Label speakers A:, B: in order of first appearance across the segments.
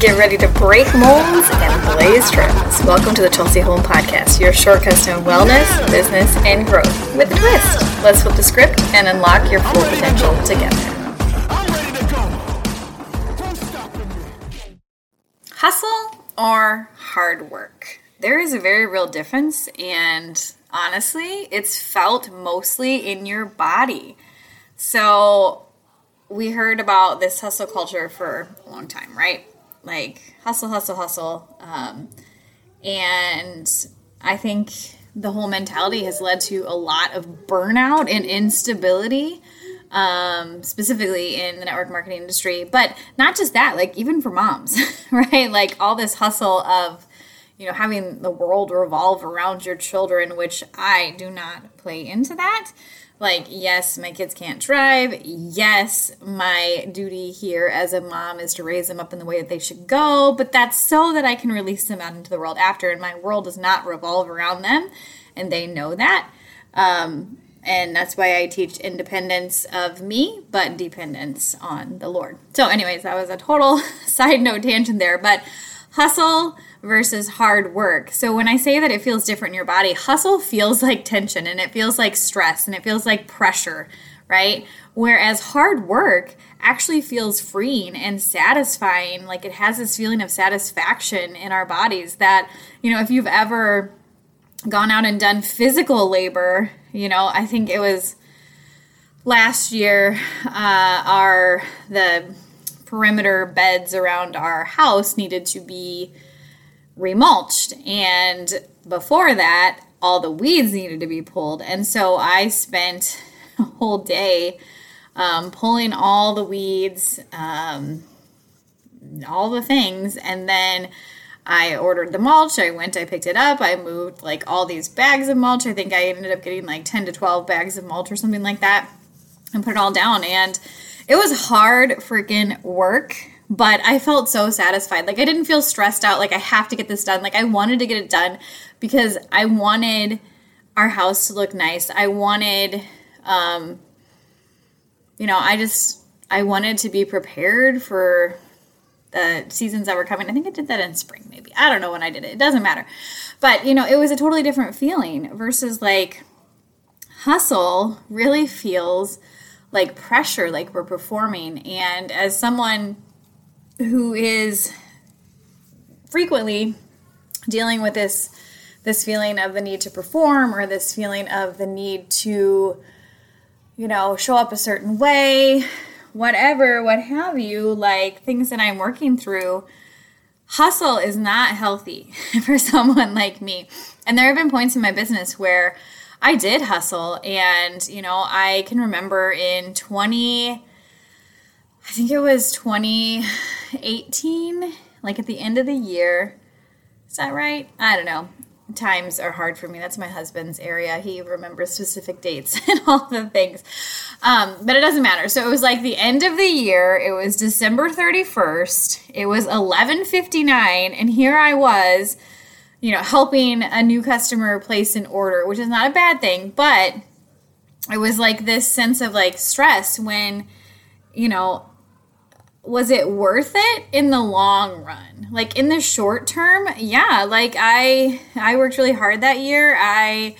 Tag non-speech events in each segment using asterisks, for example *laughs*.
A: Get ready to break molds and blaze trails. Welcome to the Chelsey Holm Podcast, your shortcuts to wellness, business, and growth with a twist. Let's flip the script and unlock your full potential together. Hustle or hard work? There is a very real difference, and honestly, it's felt mostly in your body. So, we heard about this hustle culture for a long time, right? Like hustle, hustle, hustle. Um, and I think the whole mentality has led to a lot of burnout and instability, um, specifically in the network marketing industry. But not just that, like even for moms, *laughs* right? Like all this hustle of, you know, having the world revolve around your children, which I do not play into that like yes my kids can't drive. Yes my duty here as a mom is to raise them up in the way that they should go. But that's so that i can release them out into the world after and my world does not revolve around them and they know that. Um, and that's why i teach independence of me but dependence on the lord. So anyways that was a total *laughs* side note tangent there but hustle versus hard work. So when I say that it feels different in your body, hustle feels like tension and it feels like stress and it feels like pressure, right? Whereas hard work actually feels freeing and satisfying. Like it has this feeling of satisfaction in our bodies that, you know, if you've ever gone out and done physical labor, you know, I think it was last year, uh, our, the, perimeter beds around our house needed to be remulched. And before that, all the weeds needed to be pulled. And so I spent *laughs* a whole day um, pulling all the weeds, um, all the things. And then I ordered the mulch. I went, I picked it up. I moved like all these bags of mulch. I think I ended up getting like 10 to 12 bags of mulch or something like that and put it all down. And it was hard freaking work but I felt so satisfied. Like I didn't feel stressed out like I have to get this done. Like I wanted to get it done because I wanted our house to look nice. I wanted um you know, I just I wanted to be prepared for the seasons that were coming. I think I did that in spring maybe. I don't know when I did it. It doesn't matter. But, you know, it was a totally different feeling versus like hustle really feels like pressure like we're performing and as someone who is frequently dealing with this this feeling of the need to perform or this feeling of the need to you know show up a certain way whatever what have you like things that i'm working through hustle is not healthy *laughs* for someone like me. And there have been points in my business where i did hustle and you know i can remember in 20 I think it was 2018, like at the end of the year. Is that right? I don't know. Times are hard for me. That's my husband's area. He remembers specific dates *laughs* and all the things. Um, but it doesn't matter. So it was like the end of the year. It was December 31st. It was 11:59 and here I was, you know, helping a new customer place an order, which is not a bad thing, but it was like this sense of like stress when you know was it worth it in the long run? Like in the short term yeah like i i worked really hard that year. I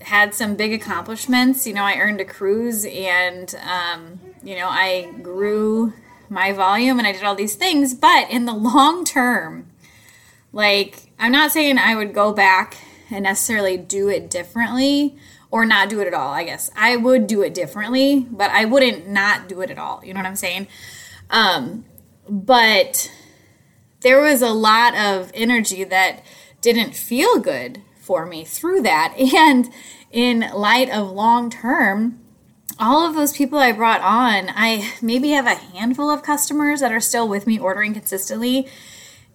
A: had some big accomplishments. You know i earned a cruise and um, you know i grew my volume and i did all these things. But in the long term like i'm not saying i would go back and necessarily do it differently or not do it at all i guess. I would do it differently but i wouldn't not do it at all. You know what i'm saying um, but there was a lot of energy that didn't feel good for me through that. *laughs* And in light of long term, all of those people I brought on, I maybe have a handful of customers that are still with me ordering consistently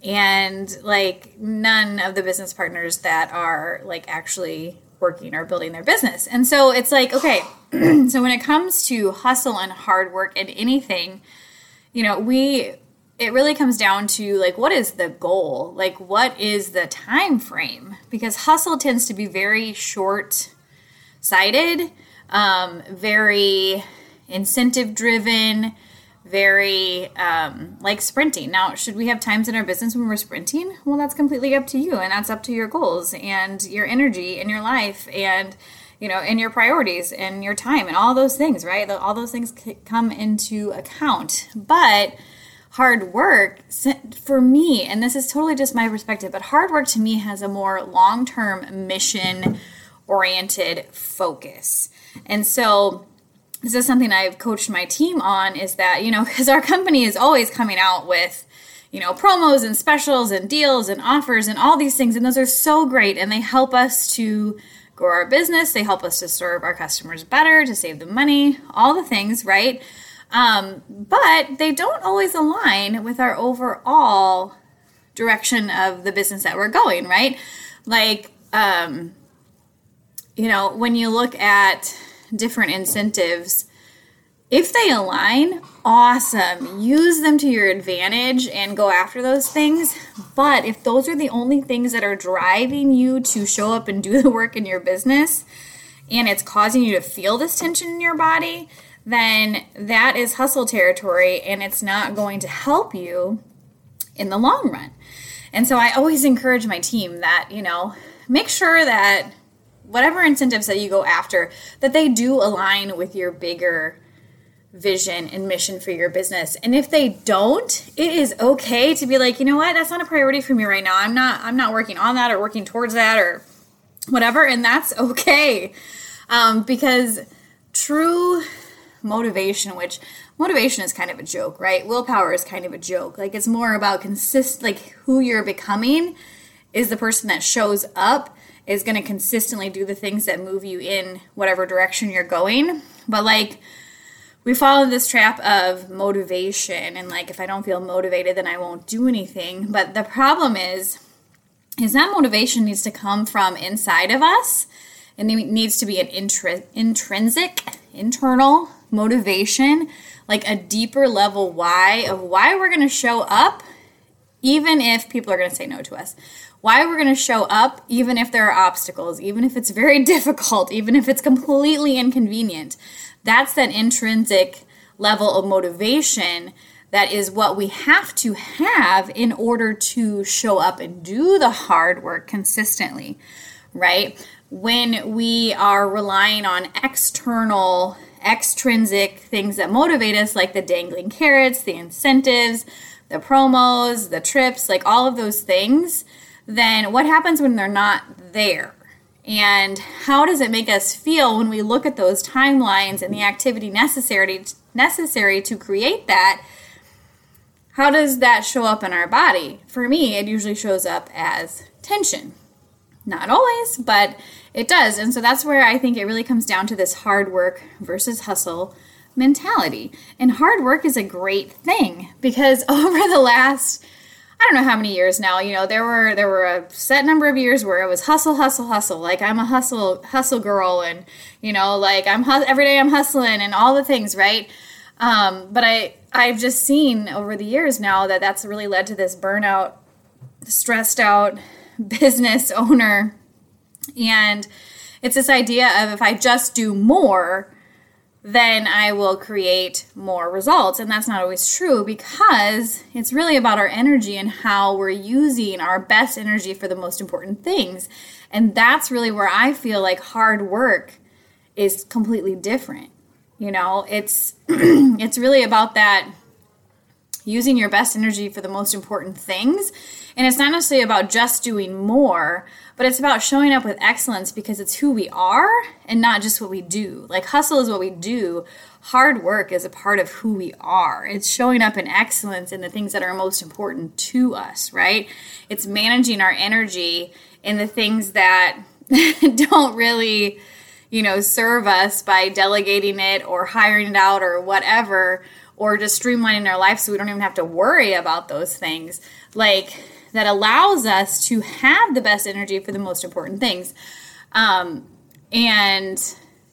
A: and like none of the business partners that are like actually working or building their business. And so it's like, okay, *clears throat* so when it comes to hustle and hard work and anything, you know, we it really comes down to like what is the goal? Like what is the time frame? Because hustle tends to be very short sighted, um, very incentive driven, very um, like sprinting. Now, should we have times in our business when we're sprinting? Well, that's completely up to you, and that's up to your goals and your energy and your life, and you know, and your priorities and your time and all those things, right? All those things come into account. But hard work for me, and this is totally just my perspective, but hard work to me has a more long term mission oriented focus. And so, this is something I've coached my team on is that, you know, *laughs* because our company is always coming out with, you know, promos and specials and deals and offers and all these things. And those are so great. And they help us to grow our business. They help us to serve our customers better, to save them money, all the things, right? Um, but they don't always align with our overall direction of the business that we're going, right? Like, um, you know, when you look at different incentives, if they align, awesome. Use them to your advantage and go after those things. But if those are the only things that are driving you to show up and do the work in your business, and it's causing you to feel this tension in your body, then that is hustle territory and it's not going to help you in the long run. And so I always encourage my team that, you know, make sure that whatever incentives that you go after that they do align with your bigger vision and mission for your business. And if they don't, it is okay to be like, you know what, that's not a priority for me right now. I'm not I'm not working on that or working towards that or whatever, and that's *laughs* okay. Um, because true motivation, which motivation is kind of a joke, right? Willpower is kind of a joke. Like it's more about consist like who you're becoming is the person that shows up is going to consistently do the things that move you in whatever direction you're going. But like we fall into this trap of motivation and like if I don't feel motivated then I won't do anything. But the problem is is that motivation needs to come from inside of us and it needs to be an intri- intrinsic internal motivation like a deeper level why of why we're going to show up even if people are going to say no to us why we're going to show up, even if there are obstacles, even if it's very *laughs* difficult, even if it's completely inconvenient. That's that intrinsic level of motivation that is what we have to have in order to show up and do the hard work consistently, right? When we are relying on external, extrinsic things that motivate us, like the dangling carrots, the incentives, the promos, the trips, like all of those things, then what happens when they're not there? And how does it make us feel when we look at those timelines and the activity necessary necessary to create that? How does that show up in our body? For me, it usually shows up as tension. Not always, but it does. And so that's where I think it really comes down to this hard work versus hustle mentality. And hard work is a great thing because *laughs* over the last I don't know how many years now. You know, there were there were a set number of years where it was hustle, hustle, hustle. Like I'm a hustle hustle girl, and you know, like I'm every day I'm hustling and all the things, right? Um, but I I've just seen over the years now that that's really led to this burnout, stressed out *laughs* business owner, and it's this idea of if I just do more, then I will create more results. And that's not always true because it's really about our energy and how we're using our best energy for the most important things. And that's really where I feel like hard work is completely different. You know, it's *clears throat* it's really about that using your best energy for the most important things. And it's not necessarily about just doing more, but it's about showing up with excellence because it's who we are and not just what we do. Like hustle is what we do, hard work is a part of who we are. It's showing up in excellence in the things that are most important to us, right? It's managing our energy in the things that *laughs* don't really, you know, serve us by delegating it or hiring it out or whatever or just streamlining our life so we don't even have to worry about those things. Like that allows us to have the best energy for the most important things. Um, and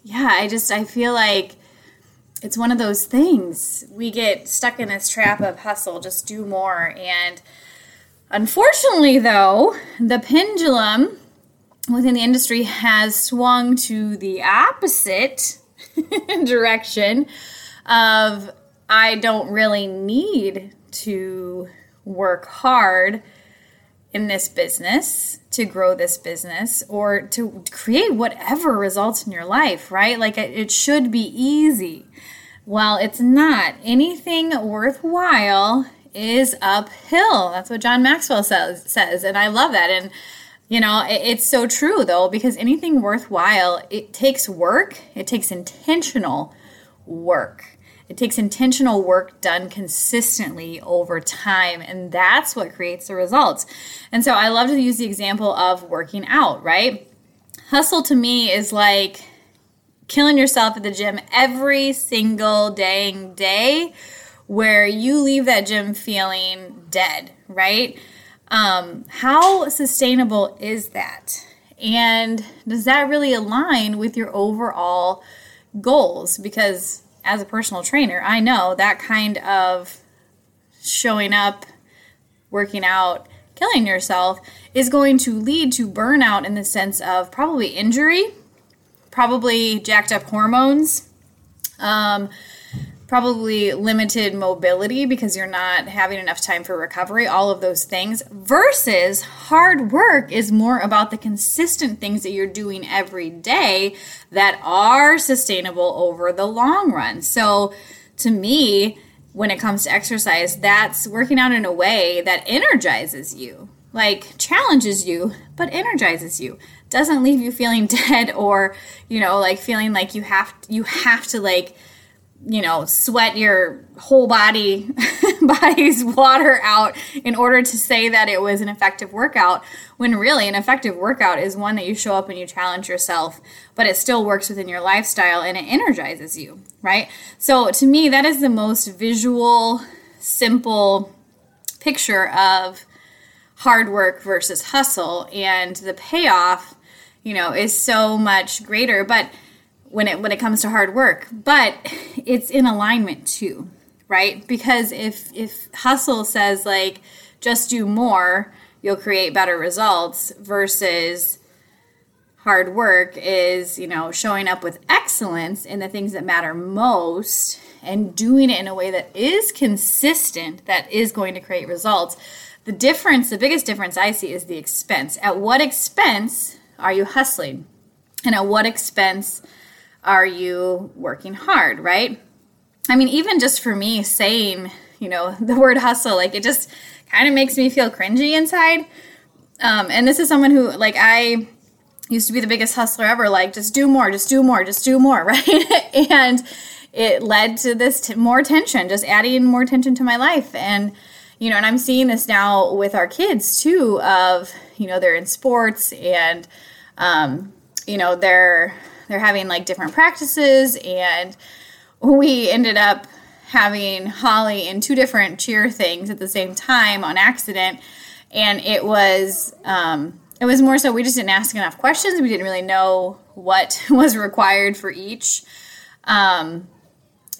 A: yeah, I just I feel like it's one of those things we get stuck in this trap of hustle, just do more. And unfortunately, though, the pendulum within the industry has swung to the opposite *laughs* direction of I don't really need to work hard in this business to grow this business or to create whatever results in your life, right? Like it should be easy. Well, it's not. Anything worthwhile is uphill. That's what John Maxwell says says and I love that and you know, it's so true though because anything worthwhile, it takes work. It takes intentional work. It takes intentional work done consistently over time, and that's what creates the results. And so I love to use the example of working out, right? Hustle to me is like killing yourself at the gym every single dang day where you leave that gym feeling dead, right? Um, how sustainable is that? And does that really align with your overall goals? Because as a personal trainer, I know that kind of showing up, working out, killing yourself is going to lead to burnout in the sense of probably injury, probably jacked up hormones, um, probably limited mobility because you're not having enough time for recovery, all of those things, versus hard work is more about the consistent things that you're doing every day that are sustainable over the long run. So to me, when it comes to exercise, that's working out in a way that energizes you, like challenges you, but energizes you. Doesn't leave you feeling *laughs* dead or, you know, like feeling like you have you have to like you know, sweat your whole body *laughs* body's water out in order to say that it was an effective workout when really an effective workout is one that you show up and you challenge yourself but it still works within your lifestyle and it energizes you right? So to me that is the most visual simple picture of hard work versus hustle and the payoff you know is so much greater but when it when it comes to hard work but it's in alignment too right? Because if if hustle says like just do more you'll create better results versus hard work is you know showing up with excellence in the things that matter most and doing it in a way that is consistent that is going to create results. The difference the biggest difference i see is the expense. At what expense are you hustling? And at what expense are you working hard, right? I mean, even just for me saying, you know, *laughs* the word hustle, like it just kind of makes me feel cringy inside. Um, and this is someone who, like, I used to be the biggest hustler ever, like, just do more, just do more, just do more, *laughs* right? and it led to this t- more tension, just adding more tension to my life. And, you know, and I'm seeing this now with our kids too, of, you know, they're in sports and, um, you know, they're they're having like different practices and we ended up having Holly in two different cheer things at the same time on accident and it was um, it was more so we just didn't ask enough questions. We didn't really know what *laughs* was required for each um,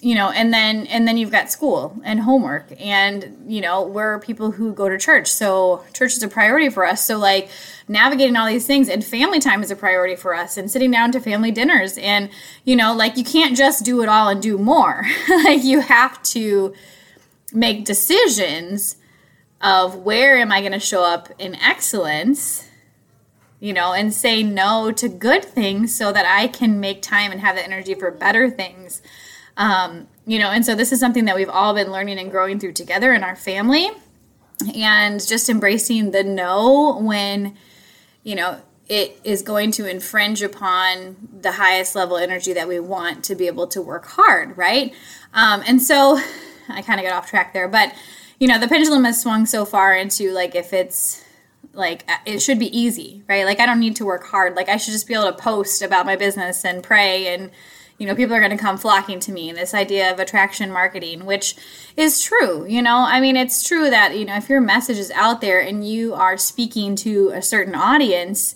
A: you know and then and then you've got school and homework and you know we're people who go to church so church is a priority for us. So like navigating all these things and family time is a priority for us and sitting down to family dinners and you know like you can't just do it all and do more *laughs* like you have to make decisions of where am i going to show up in excellence you know and say no to good things so that i can make time and have the energy for better things um, you know, and so this is something that we've all been learning and growing through together in our family. And just embracing the no when, you know, it is going to infringe upon the highest level energy that we want to be able to work hard, right? Um, and so *laughs* I kind of got off track there, but you know, the pendulum has swung so far into like if it's like it should be easy, right? Like I don't need to work hard. Like I should just be able to post about my business and pray and you know people are going to come flocking to me this idea of attraction marketing which is true you know? I mean it's true that you know if your message is out there and you are speaking to a certain audience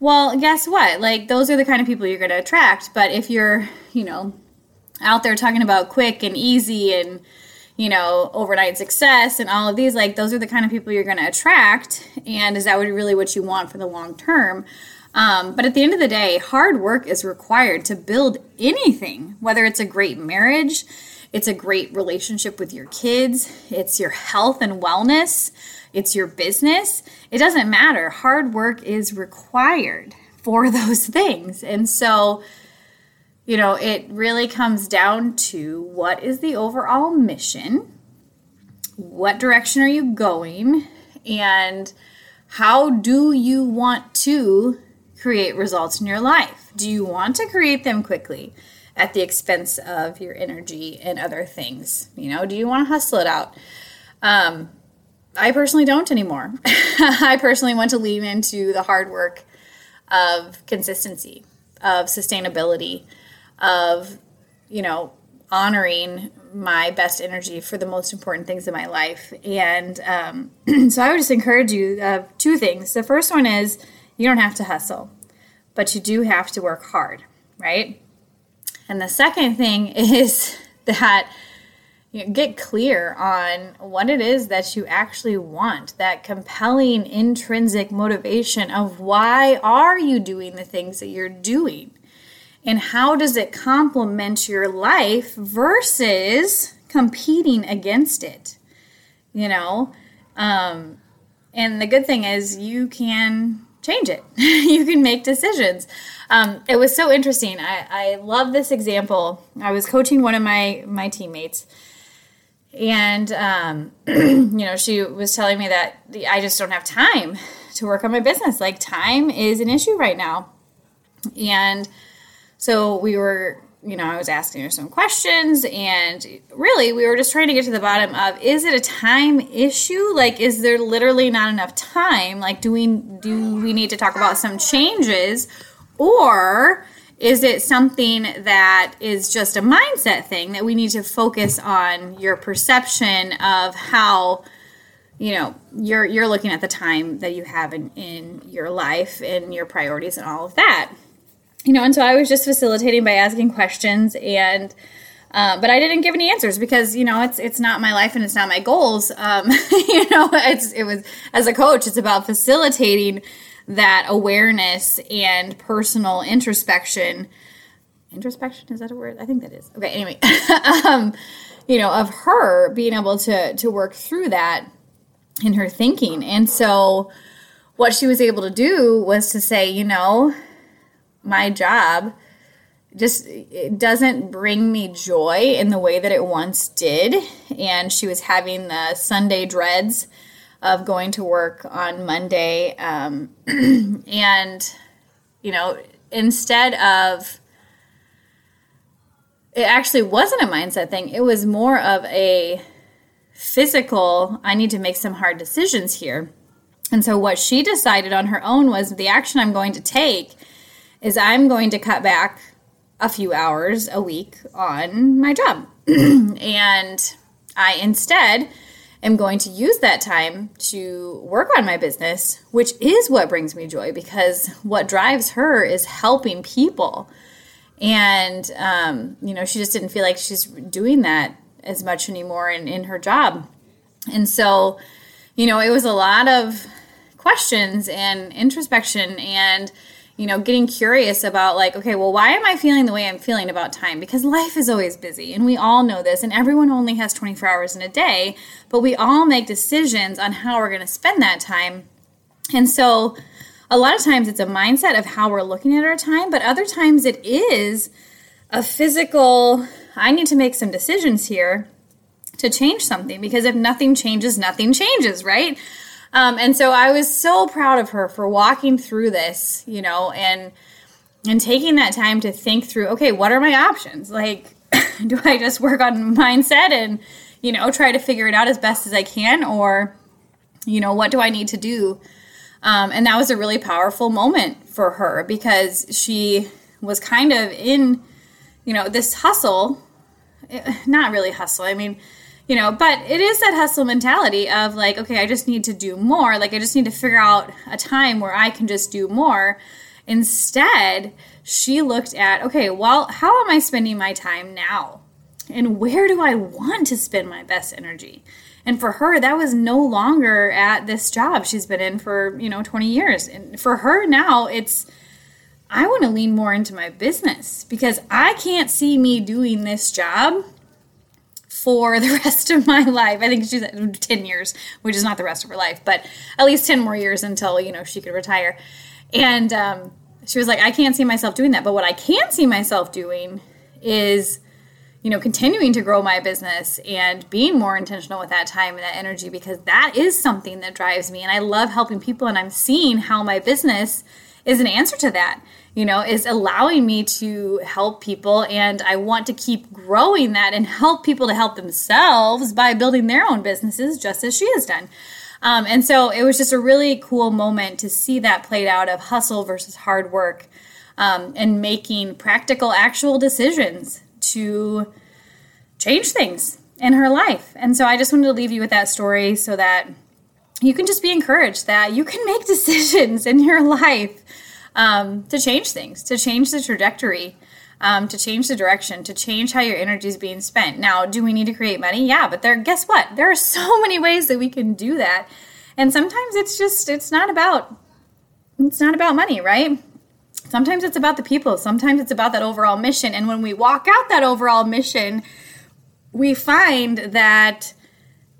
A: well guess what? Like those are the kind of people you're going to attract. But if you're you know out there talking about quick and easy and you know overnight success and all of these like those are the kind of people you're going to attract. And is that really what you want for the long term um, but at the end of the day, hard work is required to build anything, whether it's a great marriage, It's a great relationship with your kids. It's your health and wellness. It's your business. It doesn't matter. Hard work is required for *laughs* those things. And so, you know, it really comes down to what is the overall mission? What direction are you going? And how do you want to create results in your life? Do you want to create them quickly at the expense of your energy and other things? You know, do you want to hustle it out? Um, I personally don't anymore. *laughs* I personally want to lean into the hard work of consistency, of sustainability, of, you know, honoring my best energy for the most important things in my life. And um, *clears throat* so I would just encourage you uh, two things. The first one is you don't have to hustle, but you do have to work hard, right? And the second thing *laughs* is that you know, get clear on what it is that you actually want that compelling intrinsic motivation of why are you doing the things that you're doing and how does it complement your life versus competing against it you know um, and the good thing is you can change it. *laughs* You can make decisions. Um, it was so interesting. I, I love this example. I was coaching one of my my teammates. And um, *clears throat* you know she was telling me that i just don't have time to work on my business. Like time is an issue right now. And so we were you know i was asking her some questions and really we were just trying to get to the bottom of is it a time issue? Like is there literally not enough time? Like do we do we need to talk about some changes? Or is it something that is just a mindset thing that we need to focus on your perception of how you know you're you're looking at the time that you have in, in your life and your priorities and all of that you know and so i was just facilitating by asking questions and uh, but I didn't give any answers because you know it's it's not my life and it's not my goals. Um, *laughs* you know, it's it was as a coach, it's about facilitating that awareness and personal introspection. Introspection? Is that a word? I think that is. Okay anyway. *laughs* Um, you know of her being able to to work through that in her thinking. And so what she was able to do was to say you know my job just it doesn't bring me joy in the way that it once did and she was having the sunday dreads of going to work on Monday. Um, *clears throat* and, you know, instead of, it actually wasn't a mindset thing, it was more of a physical, I need to make some hard decisions here. And so, what she decided on her own was the action I'm going to take is I'm going to cut back a few hours a week on my job. *clears throat* and I instead am going to use that time to work on my business, which is what brings me joy because what drives her is helping people. And, um, you know, she just didn't feel like she's doing that as much anymore in, in her job. And so, you know, it was a lot of questions and introspection and, you know, getting curious about like, okay, well, why am I feeling the way I'm feeling about time? Because life is always busy, and we all know this, and everyone only has 24 hours in a day, but we all make decisions on how we're going to spend that time. And so, a lot of times it's a mindset of how we're looking at our time, but other times it is a physical, I need to make some decisions here to change something because if nothing changes, nothing changes, right? Um, and so I was so proud of her for walking through this, you know, and and taking that time to think through, okay, what are my options? Like, *laughs* do I just work on mindset and, you know, try to figure it out as best as I can, or, you know, what do I need to do? Um, and that was a really powerful moment for her because she was kind of in, you know, this hustle, eh, not really hustle. I mean, you know, but it is that hustle mentality of like, okay, I just need to do more. Like, I just need to figure out a time where I can just do more. Instead, she looked at, okay, well, how am I spending my time now? And where do I want to spend my best energy? And for her, that was no longer at this job she's been in for, you know, 20 years. And for her now, it's, I want to lean more into my business because I can't see me doing this job for *laughs* the rest of my life. I think she's 10 years, which is not the rest of her life, but at least 10 more years until, you know, she could retire. And um, she was like, I can't see myself doing that. But what I can see myself doing is, you know, continuing to grow my business and being more intentional with that time and that energy because that is something that drives me. And I love helping people, and I'm seeing how my business is an answer to that you know, is allowing me to help people. And I want to keep growing that and help people to help themselves by building their own businesses, just as she has done. Um, and so it was just a really cool moment to see that played out of hustle versus hard work um, and making practical, actual decisions to change things in her life. And so I just wanted to leave you with that story so that you can just be encouraged that you can make *laughs* decisions in your life um, to change things, to change the trajectory, um, to change the direction, to change how your energy is being spent. Now, do we need to create money? Yeah, but there, guess what? There are *laughs* so many ways that we can do that, and sometimes it's just it's not about it's not about money, right? Sometimes it's about the people. Sometimes it's about that overall mission. And when we walk out that overall mission, we find that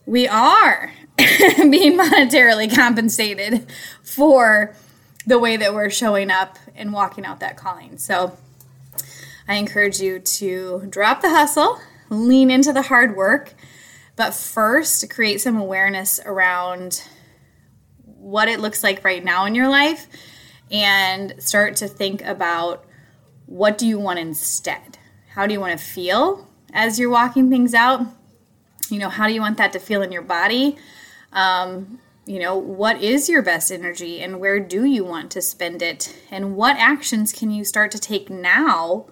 A: we are *laughs* being monetarily compensated for the way that we're showing up and walking out that calling. So I encourage you to drop the hustle, lean into the hard work, but first create some awareness around what it looks like right now in your life and start to think about what do you want instead? How do you want to feel as you're walking things out? You know, how do you want that to feel in your body? Um, you know, what is your best energy and where do you want to spend it? And what actions can you start to take now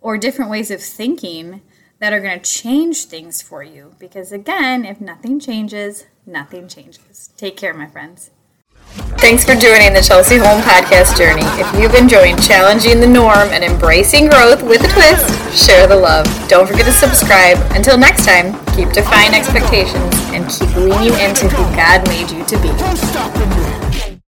A: or different ways of thinking that are going to change things for you? Because again, if nothing changes, nothing changes. Take care, my friends.
B: Thanks for joining the Chelsey Holm Podcast journey. If you've enjoyed challenging the norm and embracing growth with a twist, share the love. Don't forget to subscribe. Until next time, keep defying expectations and keep leaning into who God made you to be.